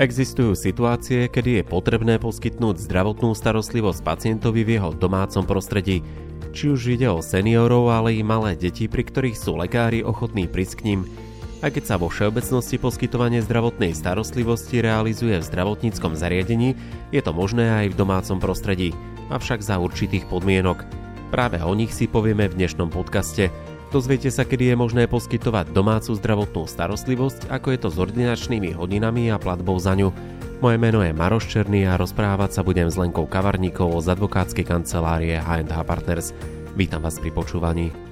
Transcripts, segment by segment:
Existujú situácie, kedy je potrebné poskytnúť zdravotnú starostlivosť pacientovi v jeho domácom prostredí. Či už ide o seniorov, ale i malé deti, pri ktorých sú lekári ochotní prísť k ním. Aj keď sa vo všeobecnosti poskytovanie zdravotnej starostlivosti realizuje v zdravotníckom zariadení, je to možné aj v domácom prostredí, avšak za určitých podmienok. Práve o nich si povieme v dnešnom podcaste – Dozviete sa, kedy je možné poskytovať domácu zdravotnú starostlivosť, ako je to s ordinačnými hodinami a platbou za ňu. Moje meno je Maroš Černý a rozprávať sa budem s Lenkou Kavarníkovou z advokátskej kancelárie H&H Partners. Vítam vás pri počúvaní.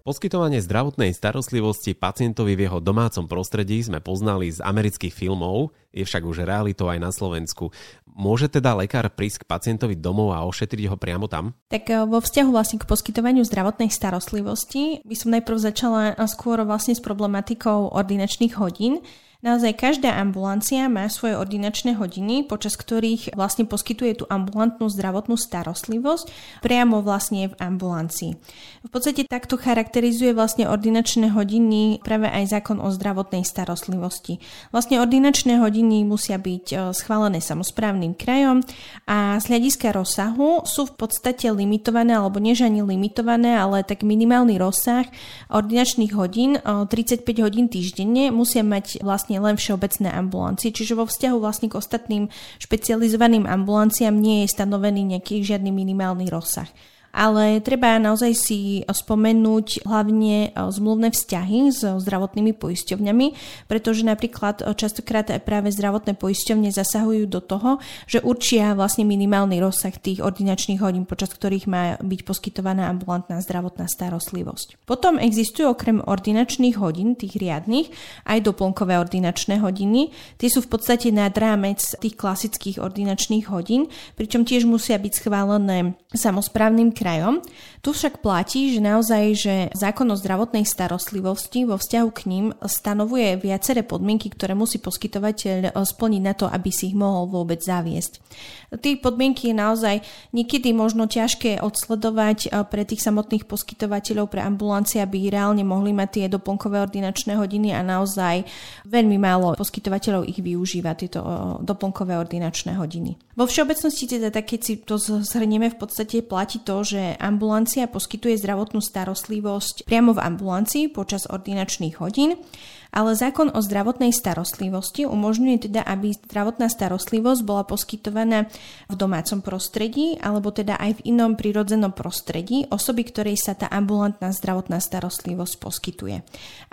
Poskytovanie zdravotnej starostlivosti pacientovi v jeho domácom prostredí sme poznali z amerických filmov, je však už realitou aj na Slovensku. Môže teda lekár prísť k pacientovi domov a ošetriť ho priamo tam? Tak e, vo vzťahu vlastne k poskytovaniu zdravotnej starostlivosti by som najprv začala skôr vlastne s problematikou ordinačných hodín. Naozaj každá ambulancia má svoje ordinačné hodiny, počas ktorých vlastne poskytuje tú ambulantnú zdravotnú starostlivosť priamo vlastne v ambulancii. V podstate takto charakterizuje vlastne ordinačné hodiny práve aj zákon o zdravotnej starostlivosti. Vlastne ordinačné hodiny musia byť e, schválené samozprávnym krajom a z hľadiska rozsahu sú v podstate limitované, alebo než ani limitované, ale tak minimálny rozsah ordinačných hodín, 35 e, hodín týždenne, musia mať vlastne vlastne len všeobecné ambulancie, čiže vo vzťahu vlastne k ostatným špecializovaným ambulanciám nie je stanovený nejaký žiadny minimálny rozsah ale treba naozaj si spomenúť hlavne e, zmluvné vzťahy s zdravotnými poisťovňami, pretože napríklad častokrát aj práve zdravotné poisťovne zasahujú do toho, že určia vlastne minimálny rozsah tých ordinačných hodín, počas ktorých má byť poskytovaná ambulantná zdravotná starostlivosť. Potom existujú okrem ordinačných hodín, tých riadnych, aj doplnkové ordinačné hodiny. Tie sú v podstate nad rámec tých klasických ordinačných hodín, pričom tiež musia byť schválené samozprávnym krajom. Tu však platí, že naozaj, že zákon o zdravotnej starostlivosti vo vzťahu k ním stanovuje viaceré podmienky, ktoré musí poskytovateľ splniť na to, aby si ich mohol vôbec zaviesť. Tie podmienky je naozaj niekedy možno ťažké odsledovať eh, pre tých samotných poskytovateľov pre ambulancie, aby reálne mohli mať tie doplnkové ordinačné hodiny a naozaj veľmi málo poskytovateľov ich využíva, tieto eh, doplnkové ordinačné hodiny. Vo všeobecnosti teda tak, keď si to zhrnieme, v podstate platí to, že ambulancia poskytuje zdravotnú starostlivosť priamo v ambulancii počas ordinačných hodín ale zákon o zdravotnej starostlivosti umožňuje teda, aby zdravotná starostlivosť bola poskytovaná v domácom prostredí alebo teda aj v inom prirodzenom prostredí osoby, ktorej sa tá ambulantná zdravotná starostlivosť poskytuje.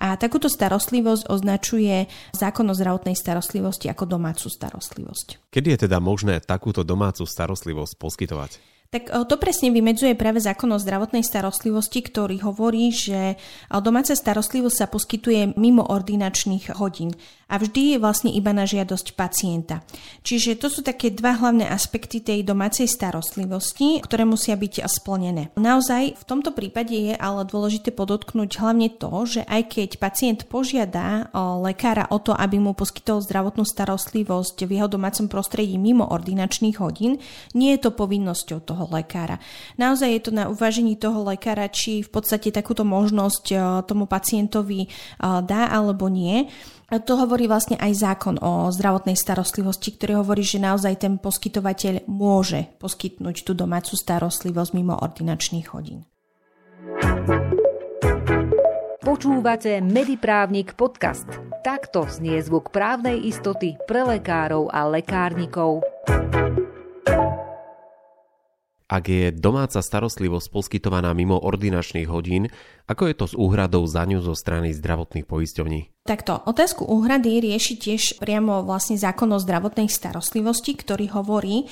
A takúto starostlivosť označuje zákon o zdravotnej starostlivosti ako domácu starostlivosť. Kedy je teda možné takúto domácu starostlivosť poskytovať? Tak to presne vymedzuje práve zákon o zdravotnej starostlivosti, ktorý hovorí, že domáca starostlivosť sa poskytuje mimo ordinačných hodín a vždy je vlastne iba na žiadosť pacienta. Čiže to sú také dva hlavné aspekty tej domácej starostlivosti, ktoré musia byť splnené. Naozaj v tomto prípade je ale dôležité podotknúť hlavne to, že aj keď pacient požiada lekára o to, aby mu poskytol zdravotnú starostlivosť v jeho domácom prostredí mimo ordinačných hodín, nie je to povinnosťou toho lekára. Naozaj je to na uvážení toho lekára, či v podstate takúto možnosť tomu pacientovi dá alebo nie. To hovorí vlastne aj zákon o zdravotnej starostlivosti, ktorý hovorí, že naozaj ten poskytovateľ môže poskytnúť tú domácu starostlivosť mimo ordinačných hodín. Počúvate Mediprávnik podcast. Takto znie zvuk právnej istoty pre lekárov a lekárnikov. Ak je domáca starostlivosť poskytovaná mimo ordinačných hodín, ako je to s úhradou za ňu zo strany zdravotných poisťovní? Takto, otázku úhrady rieši tiež priamo vlastne zákon o zdravotnej starostlivosti, ktorý hovorí,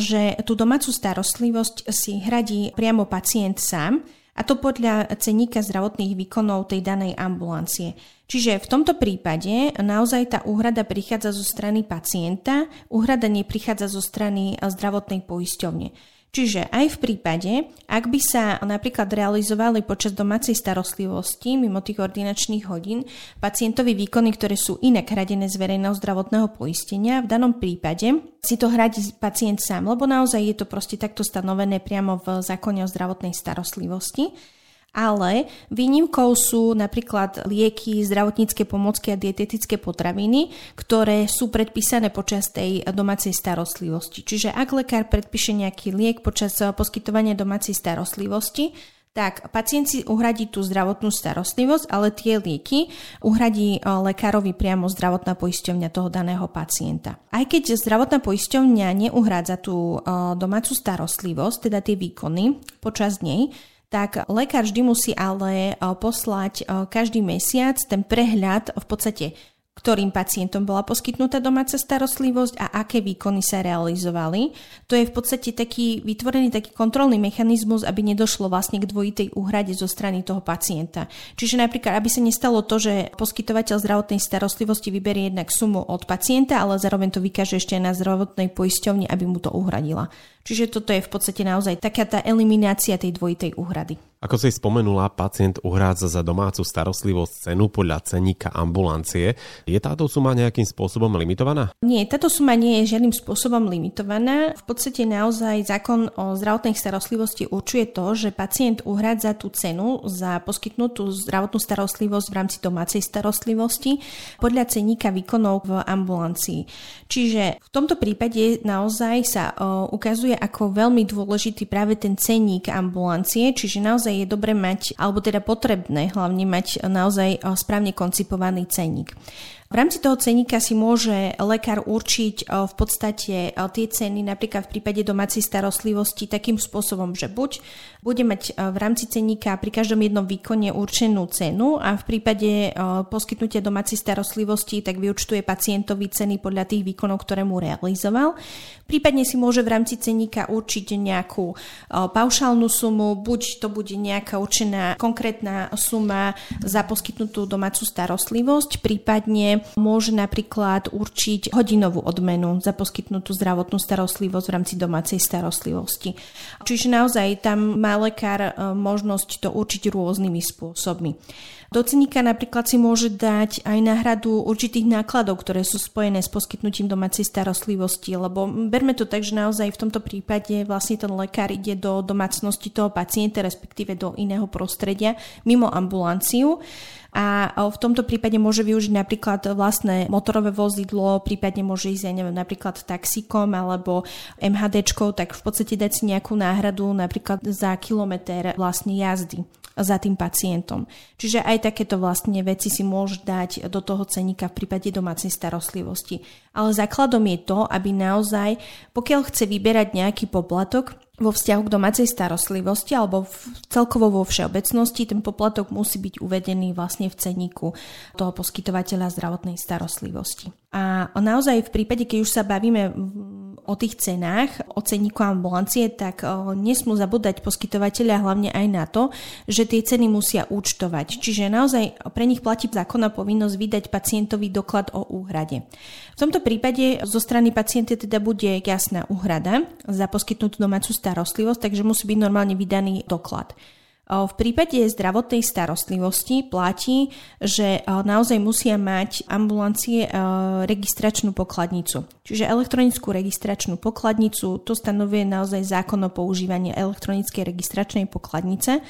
že tú domácu starostlivosť si hradí priamo pacient sám, a to podľa ceníka zdravotných výkonov tej danej ambulancie. Čiže v tomto prípade naozaj tá úhrada prichádza zo strany pacienta, úhrada neprichádza zo strany zdravotnej poisťovne. Čiže aj v prípade, ak by sa napríklad realizovali počas domácej starostlivosti mimo tých ordinačných hodín pacientovi výkony, ktoré sú inak hradené z verejného zdravotného poistenia, v danom prípade si to hradí pacient sám, lebo naozaj je to proste takto stanovené priamo v zákone o zdravotnej starostlivosti. Ale výnimkou sú napríklad lieky, zdravotnícke pomocky a dietetické potraviny, ktoré sú predpísané počas tej domácej starostlivosti. Čiže ak lekár predpíše nejaký liek počas poskytovania domácej starostlivosti, tak pacient si uhradí tú zdravotnú starostlivosť, ale tie lieky uhradí e, lekárovi priamo zdravotná poisťovňa toho daného pacienta. Aj keď zdravotná poisťovňa neuhrádza tú e, domácu starostlivosť, teda tie výkony počas nej, tak lekár vždy musí ale e, poslať každý mesiac ten prehľad v podstate ktorým pacientom bola poskytnutá domáca starostlivosť a aké výkony sa realizovali. To je v podstate taký vytvorený taký kontrolný mechanizmus, aby nedošlo vlastne k dvojitej úhrade zo strany toho pacienta. Čiže napríklad, aby sa nestalo to, že poskytovateľ zdravotnej starostlivosti vyberie jednak sumu od pacienta, ale zároveň to vykáže ešte na zdravotnej poisťovni, aby mu to uhradila. Čiže toto je v podstate naozaj taká tá eliminácia tej dvojitej úhrady. Ako si spomenula, pacient uhrádza za domácu starostlivosť cenu podľa ceníka ambulancie. Je táto suma nejakým spôsobom limitovaná? Nie, táto suma nie je žiadnym spôsobom limitovaná. V podstate naozaj zákon o zdravotnej starostlivosti určuje to, že pacient uhrádza tú cenu za poskytnutú zdravotnú starostlivosť v rámci domácej starostlivosti podľa ceníka výkonov v ambulancii. Čiže v tomto prípade naozaj sa ukazuje ako veľmi dôležitý práve ten cenník ambulancie, čiže naozaj je dobre mať, alebo teda potrebné hlavne mať naozaj eh, správne koncipovaný cenník. V rámci toho ceníka si môže lekár určiť eh, v podstate eh, tie ceny napríklad v prípade domácej starostlivosti takým spôsobom, že buď bude mať v rámci ceníka pri každom jednom výkone určenú cenu a v prípade poskytnutia domácej starostlivosti tak vyučtuje pacientovi ceny podľa tých výkonov, ktoré mu realizoval. Prípadne si môže v rámci ceníka určiť nejakú paušálnu sumu, buď to bude nejaká určená konkrétna suma za poskytnutú domácu starostlivosť, prípadne môže napríklad určiť hodinovú odmenu za poskytnutú zdravotnú starostlivosť v rámci domácej starostlivosti. Čiže naozaj tam má lekár e, možnosť to určiť rôznymi spôsobmi. Do ceníka napríklad si môže dať aj náhradu určitých nákladov, ktoré sú spojené s poskytnutím domácej starostlivosti, lebo berme to tak, že naozaj v tomto prípade vlastne ten lekár ide do domácnosti toho pacienta, respektíve do iného prostredia, mimo ambulanciu a v tomto prípade môže využiť napríklad vlastné motorové vozidlo, prípadne môže ísť, ja neviem, napríklad taxikom alebo MHDčkou, tak v podstate dať si nejakú náhradu napríklad za kilometr vlastne jazdy za tým pacientom. Čiže aj takéto vlastne veci si môže dať do toho ceníka v prípade domácej starostlivosti. Ale základom je to, aby naozaj, pokiaľ chce vyberať nejaký poplatok, vo vzťahu k domácej starostlivosti alebo v, celkovo vo všeobecnosti ten poplatok musí byť uvedený vlastne v ceníku toho poskytovateľa zdravotnej starostlivosti. A naozaj v prípade, keď už sa bavíme o tých cenách, o ceníku ambulancie, tak nesmú zabúdať poskytovateľia hlavne aj na to, že tie ceny musia účtovať. Čiže naozaj pre nich platí zákonná povinnosť vydať pacientovi doklad o úhrade. V tomto prípade zo strany pacienta teda bude jasná úhrada za poskytnutú domácu starostlivosť, takže musí byť normálne vydaný doklad. V prípade zdravotnej starostlivosti platí, že naozaj musia mať ambulancie registračnú pokladnicu. Čiže elektronickú registračnú pokladnicu, to stanovuje naozaj zákon o používaní elektronickej registračnej pokladnice.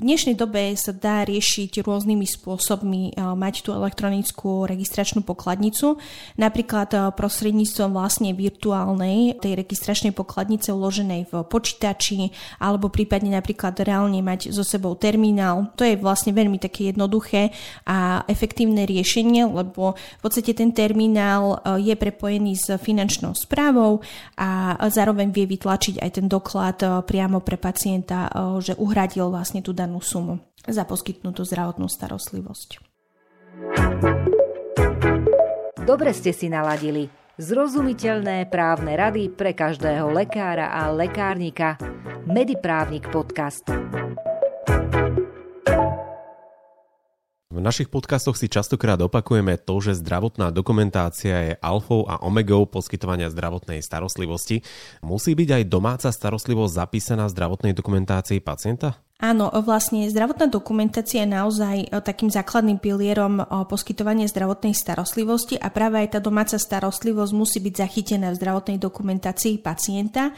V dnešnej dobe sa dá riešiť rôznymi spôsobmi eh, mať tú elektronickú registračnú pokladnicu, napríklad eh, prostredníctvom vlastne virtuálnej tej registračnej pokladnice uloženej v počítači alebo prípadne napríklad reálne mať so sebou terminál. To je vlastne veľmi také jednoduché a efektívne riešenie, lebo v podstate ten terminál eh, je prepojený s finančnou správou a zároveň vie vytlačiť aj ten doklad priamo pre pacienta, že uhradil vlastne tú danú danú sumu za poskytnutú zdravotnú starostlivosť. Dobre ste si naladili. Zrozumiteľné právne rady pre každého lekára a lekárnika. Mediprávnik podcast. V našich podcastoch si častokrát opakujeme to, že zdravotná dokumentácia je alfou a omegou poskytovania zdravotnej starostlivosti. Musí byť aj domáca starostlivosť zapísaná v zdravotnej dokumentácii pacienta? Áno, vlastne zdravotná dokumentácia je naozaj e, takým základným pilierom e, poskytovania zdravotnej starostlivosti a práve aj tá domáca starostlivosť musí byť zachytená v zdravotnej dokumentácii pacienta.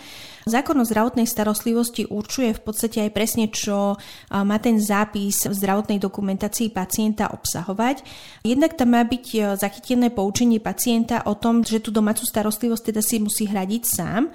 Zákon o zdravotnej starostlivosti určuje v podstate aj presne, čo e, má ten zápis v zdravotnej dokumentácii pacienta obsahovať. Jednak tam má byť zachytené poučenie pacienta o tom, že tú domácu starostlivosť teda si musí hradiť sám.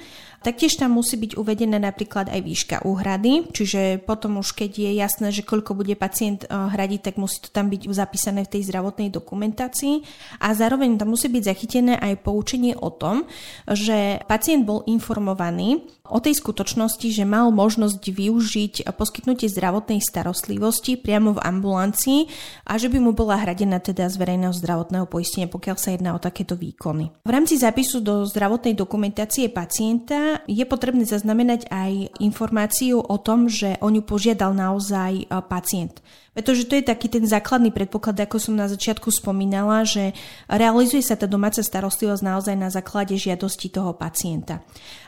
Taktiež tam musí byť uvedená napríklad aj výška úhrady, čiže potom už keď je jasné, že koľko bude pacient eh, hradiť, tak musí to tam byť zapísané v tej zdravotnej dokumentácii. A zároveň tam musí byť zachytené aj poučenie o tom, že pacient bol informovaný o tej skutočnosti, že mal možnosť využiť poskytnutie zdravotnej starostlivosti priamo v ambulancii a že by mu bola hradená teda z verejného zdravotného poistenia, pokiaľ sa jedná o takéto výkony. V rámci zápisu do zdravotnej dokumentácie pacienta je potrebné zaznamenať aj informáciu o tom, že o ňu požiadal naozaj pacient. Pretože to je taký ten základný predpoklad, ako som na začiatku spomínala, že realizuje sa tá domáca starostlivosť naozaj na základe žiadosti toho pacienta.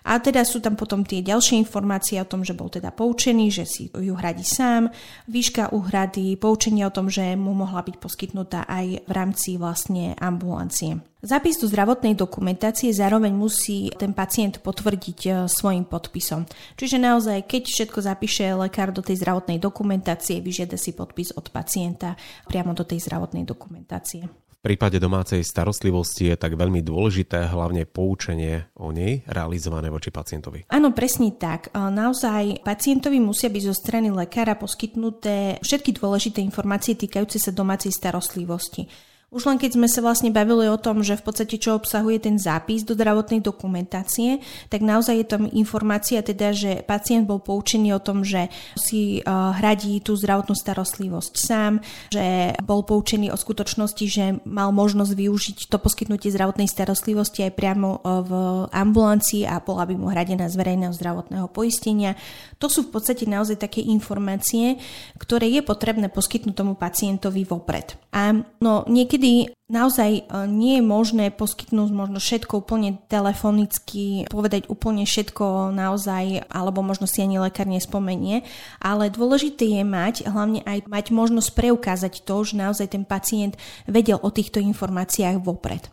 A teda sú tam potom tie ďalšie informácie o tom, že bol teda poučený, že si ju hradí sám, výška úhrady, poučenie o tom, že mu mohla byť poskytnutá aj v rámci vlastne ambulancie. Zápis do zdravotnej dokumentácie zároveň musí ten pacient potvrdiť e, svojim podpisom. Čiže naozaj, keď všetko zapíše lekár do tej zdravotnej dokumentácie, vyžiada si podpis od pacienta priamo do tej zdravotnej dokumentácie. V prípade domácej starostlivosti je tak veľmi dôležité hlavne poučenie o nej realizované voči pacientovi. Áno, presne tak. E, naozaj pacientovi musia byť zo strany lekára poskytnuté všetky dôležité informácie týkajúce sa domácej starostlivosti. Už len keď sme sa vlastne bavili o tom, že v podstate čo obsahuje ten zápis do zdravotnej dokumentácie, tak naozaj je tam informácia teda, že pacient bol poučený o tom, že si uh, hradí tú zdravotnú starostlivosť sám, že bol poučený o skutočnosti, že mal možnosť využiť to poskytnutie zdravotnej starostlivosti aj priamo uh, v ambulancii a bola by mu hradená z verejného zdravotného poistenia. To sú v podstate naozaj také informácie, ktoré je potrebné poskytnúť tomu pacientovi vopred. A no niekedy niekedy naozaj e, nie je možné poskytnúť možno všetko úplne telefonicky, povedať úplne všetko naozaj, alebo možno si ani lekár nespomenie, ale dôležité je mať, hlavne aj mať možnosť preukázať to, že naozaj ten pacient vedel o týchto informáciách vopred.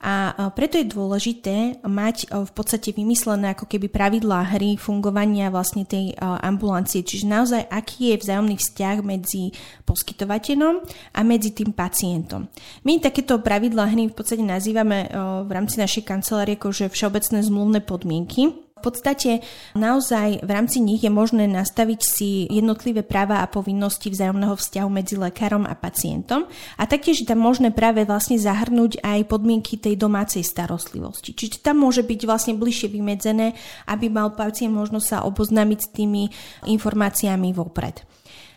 A preto je dôležité mať v podstate vymyslené ako keby pravidlá hry fungovania vlastne tej ambulancie. Čiže naozaj, aký je vzájomný vzťah medzi poskytovateľom a medzi tým pacientom. My takéto pravidlá hry v podstate nazývame v rámci našej kancelárie ako že všeobecné zmluvné podmienky. V podstate naozaj v rámci nich je možné nastaviť si jednotlivé práva a povinnosti vzájomného vzťahu medzi lekárom a pacientom a taktiež je tam možné práve vlastne zahrnúť aj podmienky tej domácej starostlivosti. Čiže tam môže byť vlastne bližšie vymedzené, aby mal pacient možnosť sa oboznámiť s tými informáciami vopred.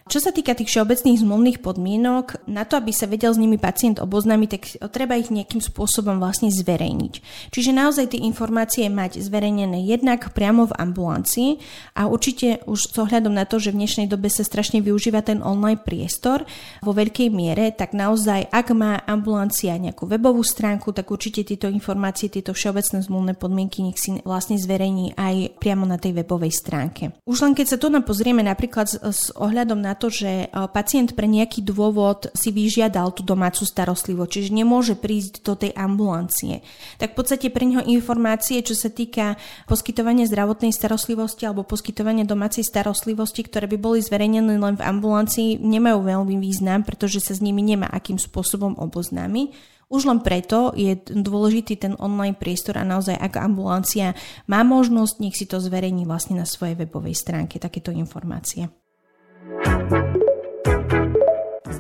Čo sa týka tých všeobecných zmluvných podmienok, na to, aby sa vedel s nimi pacient oboznámiť, tak treba ich nejakým spôsobom vlastne zverejniť. Čiže naozaj tie informácie mať zverejnené jednak priamo v ambulancii a určite už s ohľadom na to, že v dnešnej dobe sa strašne využíva ten online priestor vo veľkej miere, tak naozaj, ak má ambulancia nejakú webovú stránku, tak určite tieto informácie, tieto všeobecné zmluvné podmienky nech si vlastne zverejní aj priamo na tej webovej stránke. Už len keď sa tu pozrieme napríklad s ohľadom na to, že e, pacient pre nejaký dôvod si vyžiadal tú domácu starostlivosť, čiže nemôže prísť do tej ambulancie. Tak v podstate pre neho informácie, čo sa týka poskytovania zdravotnej starostlivosti alebo poskytovania domácej starostlivosti, ktoré by boli zverejnené len v ambulancii, nemajú veľmi význam, pretože sa s nimi nemá akým spôsobom oboznámiť. Už len preto je dôležitý ten online priestor a naozaj ak ambulancia má možnosť, nech si to zverejní vlastne na svojej webovej stránke takéto informácie.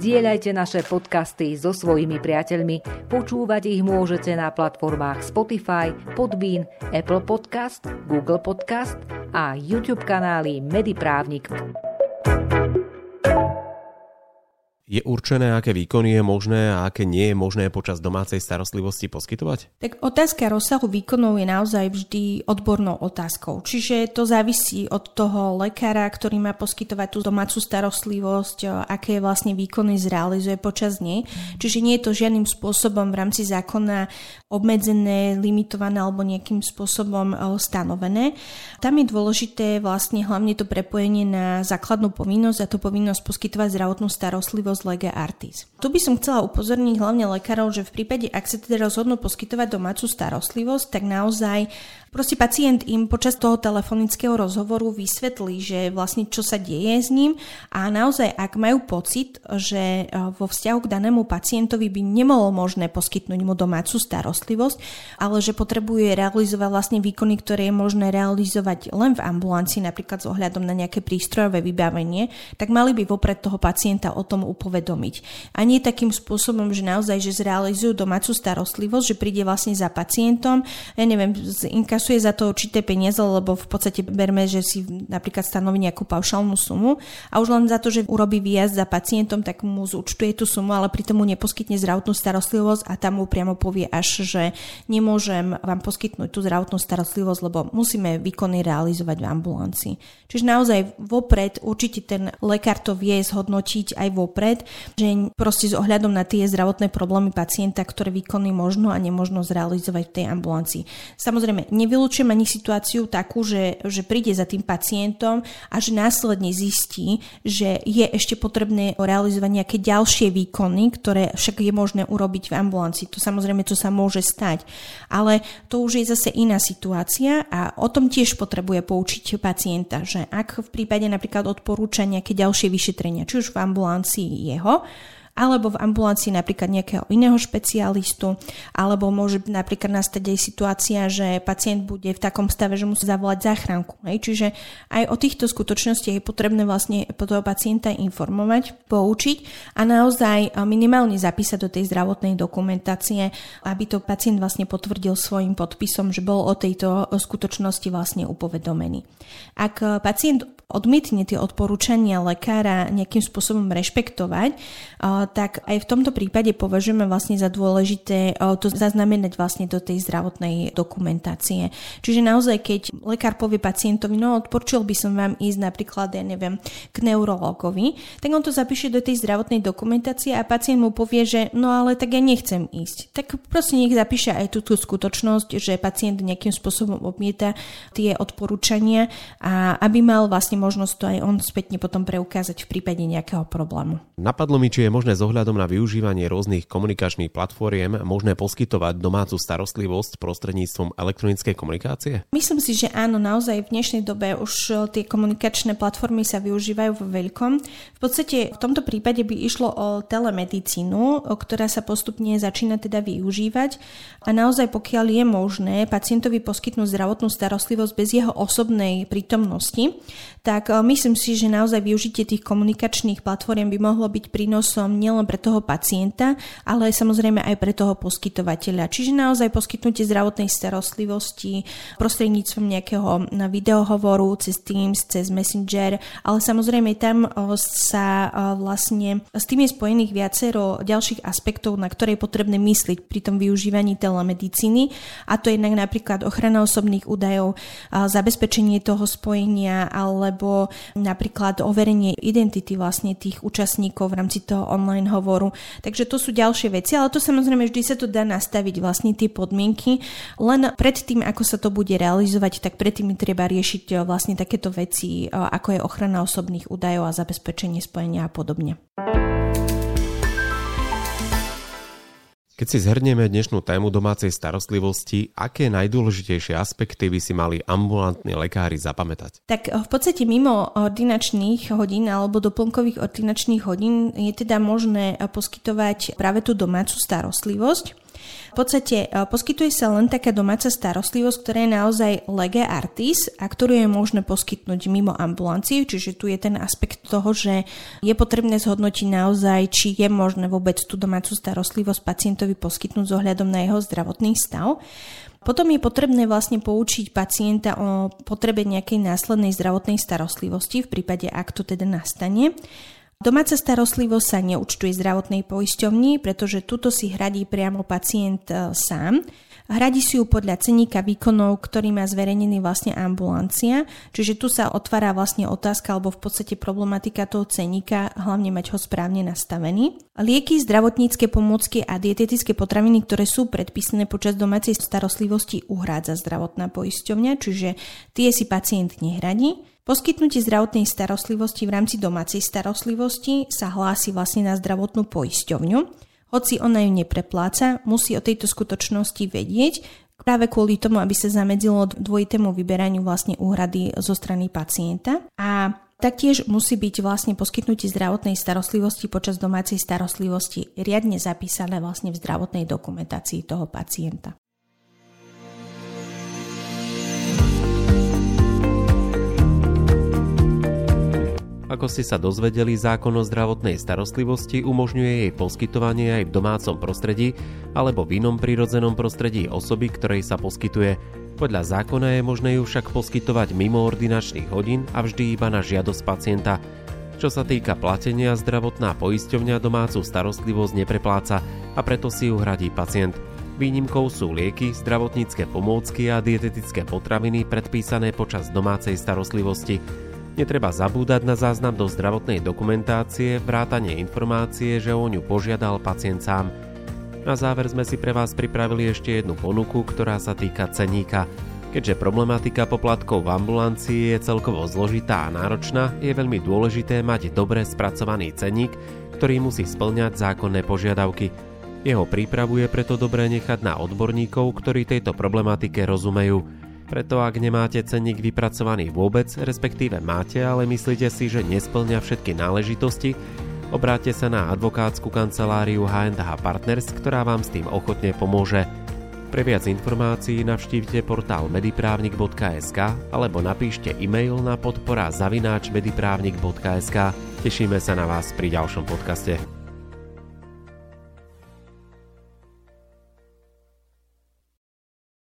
Zdieľajte naše podcasty so svojimi priateľmi. Počúvať ich môžete na platformách Spotify, Podbean, Apple Podcast, Google Podcast a YouTube kanály Mediprávnik. Je určené, aké výkony je možné a aké nie je možné počas domácej starostlivosti poskytovať? Tak otázka rozsahu výkonov je naozaj vždy odbornou otázkou. Čiže to závisí od toho lekára, ktorý má poskytovať tú domácu starostlivosť, aké vlastne výkony zrealizuje počas nej. Čiže nie je to žiadnym spôsobom v rámci zákona obmedzené, limitované alebo nejakým spôsobom stanovené. Tam je dôležité vlastne hlavne to prepojenie na základnú povinnosť a to povinnosť poskytovať zdravotnú starostlivosť lege artis. Tu by som chcela upozorniť hlavne lekárov, že v prípade, ak sa teda rozhodnú poskytovať domácu starostlivosť, tak naozaj Proste pacient im počas toho telefonického rozhovoru vysvetlí, že vlastne čo sa deje s ním a naozaj ak majú pocit, že e, vo vzťahu k danému pacientovi by nemolo možné poskytnúť mu domácu starostlivosť, ale že potrebuje realizovať vlastne výkony, ktoré je možné realizovať len v ambulancii, napríklad s ohľadom na nejaké prístrojové vybavenie, tak mali by vopred toho pacienta o tom upovedomiť. A nie takým spôsobom, že naozaj, že zrealizujú domácu starostlivosť, že príde vlastne za pacientom, ja neviem, inkasuje za to určité peniaze, lebo v podstate berme, že si napríklad stanoví nejakú paušálnu sumu a už len za to, že urobí výjazd za pacientom, tak mu zúčtuje tú sumu, ale pritom mu neposkytne zdravotnú starostlivosť a tam mu priamo povie až, že nemôžem vám poskytnúť tú zdravotnú starostlivosť, lebo musíme výkony realizovať v ambulancii. Čiže naozaj vopred určite ten lekár to vie zhodnotiť aj vopred, že proste s ohľadom na tie zdravotné problémy pacienta, ktoré výkony možno a nemožno zrealizovať v tej ambulancii. Samozrejme, nevy nevylučujem ani situáciu takú, že, že príde za tým pacientom a že následne zistí, že je ešte potrebné realizovať nejaké ďalšie výkony, ktoré však je možné urobiť v ambulancii. To samozrejme, čo sa môže stať. Ale to už je zase iná situácia a o tom tiež potrebuje poučiť pacienta, že ak v prípade napríklad odporúča nejaké ďalšie vyšetrenia, či už v ambulancii jeho, alebo v ambulancii napríklad nejakého iného špecialistu, alebo môže napríklad nastať aj situácia, že pacient bude v takom stave, že musí zavolať záchranku. Hej. Čiže aj o týchto skutočnostiach je potrebné vlastne toho pacienta informovať, poučiť a naozaj minimálne zapísať do tej zdravotnej dokumentácie, aby to pacient vlastne potvrdil svojim podpisom, že bol o tejto skutočnosti vlastne upovedomený. Ak pacient odmietne tie odporúčania lekára nejakým spôsobom rešpektovať, tak aj v tomto prípade považujeme vlastne za dôležité to zaznamenať vlastne do tej zdravotnej dokumentácie. Čiže naozaj, keď lekár povie pacientovi, no odporčil by som vám ísť napríklad, ja neviem, k neurologovi, tak on to zapíše do tej zdravotnej dokumentácie a pacient mu povie, že no ale tak ja nechcem ísť. Tak proste nech zapíše aj túto skutočnosť, že pacient nejakým spôsobom odmieta tie odporúčania a aby mal vlastne možnosť to aj on spätne potom preukázať v prípade nejakého problému. Napadlo mi, či je možné s ohľadom na využívanie rôznych komunikačných platformiem možné poskytovať domácu starostlivosť prostredníctvom elektronickej komunikácie? Myslím si, že áno, naozaj v dnešnej dobe už e, tie komunikačné platformy sa využívajú vo veľkom. V podstate v tomto prípade by išlo o telemedicínu, ktorá sa postupne začína teda využívať a naozaj pokiaľ je možné pacientovi poskytnúť zdravotnú starostlivosť bez jeho osobnej prítomnosti, tak e, myslím si, že naozaj využitie tých komunikačných platform by mohlo byť prínosom nielen pre toho pacienta, ale samozrejme aj pre toho poskytovateľa. Čiže naozaj poskytnutie zdravotnej starostlivosti prostredníctvom nejakého videohovoru cez Teams, cez Messenger, ale samozrejme tam e, sa vlastne s tým je spojených viacero ďalších aspektov, na ktoré je potrebné myslieť pri tom využívaní telemedicíny a to je jednak napríklad ochrana osobných údajov, zabezpečenie toho spojenia ale alebo napríklad overenie identity vlastne tých účastníkov v rámci toho online hovoru. Takže to sú ďalšie veci, ale to samozrejme vždy sa to dá nastaviť vlastne tie podmienky. Len pred tým, ako sa to bude realizovať, tak predtým treba riešiť eh, vlastne takéto veci, eh, ako je ochrana osobných údajov a zabezpečenie spojenia a podobne. Keď si zhrnieme dnešnú tému domácej starostlivosti, aké najdôležitejšie aspekty by si mali ambulantní lekári zapamätať? Tak v podstate mimo ordinačných hodín alebo doplnkových ordinačných hodín je teda možné poskytovať práve tú domácu starostlivosť. V podstate e, poskytuje sa len taká domáca starostlivosť, ktorá je naozaj lege artis a ktorú je možné poskytnúť mimo ambulanciu, čiže tu je ten aspekt toho, že je potrebné zhodnotiť naozaj, či je možné vôbec tú domácu starostlivosť pacientovi poskytnúť s na jeho zdravotný stav. Potom je potrebné vlastne poučiť pacienta o potrebe nejakej následnej zdravotnej starostlivosti v prípade, ak to teda nastane. Domáca starostlivosť sa neúčtuje zdravotnej poisťovni, pretože tuto si hradí priamo pacient e, sám. Hradí si ju podľa ceníka výkonov, ktorý má zverejnený vlastne ambulancia, čiže tu sa otvára vlastne otázka alebo v podstate problematika toho ceníka, hlavne mať ho správne nastavený. Lieky, zdravotnícke pomôcky a dietetické potraviny, ktoré sú predpísané počas domácej starostlivosti, uhrádza zdravotná poisťovňa, čiže tie si pacient nehradí. Poskytnutie zdravotnej starostlivosti v rámci domácej starostlivosti sa hlási vlastne na zdravotnú poisťovňu. Hoci ona ju neprepláca, musí o tejto skutočnosti vedieť, práve kvôli tomu, aby sa zamedzilo dvojitému vyberaniu vlastne úhrady zo strany pacienta. A Taktiež musí byť vlastne poskytnutie zdravotnej starostlivosti počas domácej starostlivosti riadne zapísané vlastne v zdravotnej dokumentácii toho pacienta. Ako ste sa dozvedeli, zákon o zdravotnej starostlivosti umožňuje jej poskytovanie aj v domácom prostredí alebo v inom prírodzenom prostredí osoby, ktorej sa poskytuje. Podľa zákona je možné ju však poskytovať mimo ordinačných hodín a vždy iba na žiadosť pacienta. Čo sa týka platenia, zdravotná poisťovňa domácu starostlivosť neprepláca a preto si ju hradí pacient. Výnimkou sú lieky, zdravotnícke pomôcky a dietetické potraviny predpísané počas domácej starostlivosti. Netreba zabúdať na záznam do zdravotnej dokumentácie, vrátanie informácie, že o ňu požiadal pacient sám. Na záver sme si pre vás pripravili ešte jednu ponuku, ktorá sa týka ceníka. Keďže problematika poplatkov v ambulancii je celkovo zložitá a náročná, je veľmi dôležité mať dobre spracovaný ceník, ktorý musí splňať zákonné požiadavky. Jeho prípravu je preto dobré nechať na odborníkov, ktorí tejto problematike rozumejú. Preto ak nemáte cenník vypracovaný vôbec, respektíve máte, ale myslíte si, že nesplňa všetky náležitosti, obráte sa na advokátsku kanceláriu H&H Partners, ktorá vám s tým ochotne pomôže. Pre viac informácií navštívte portál mediprávnik.sk alebo napíšte e-mail na podpora zavináč mediprávnik.sk. Tešíme sa na vás pri ďalšom podcaste.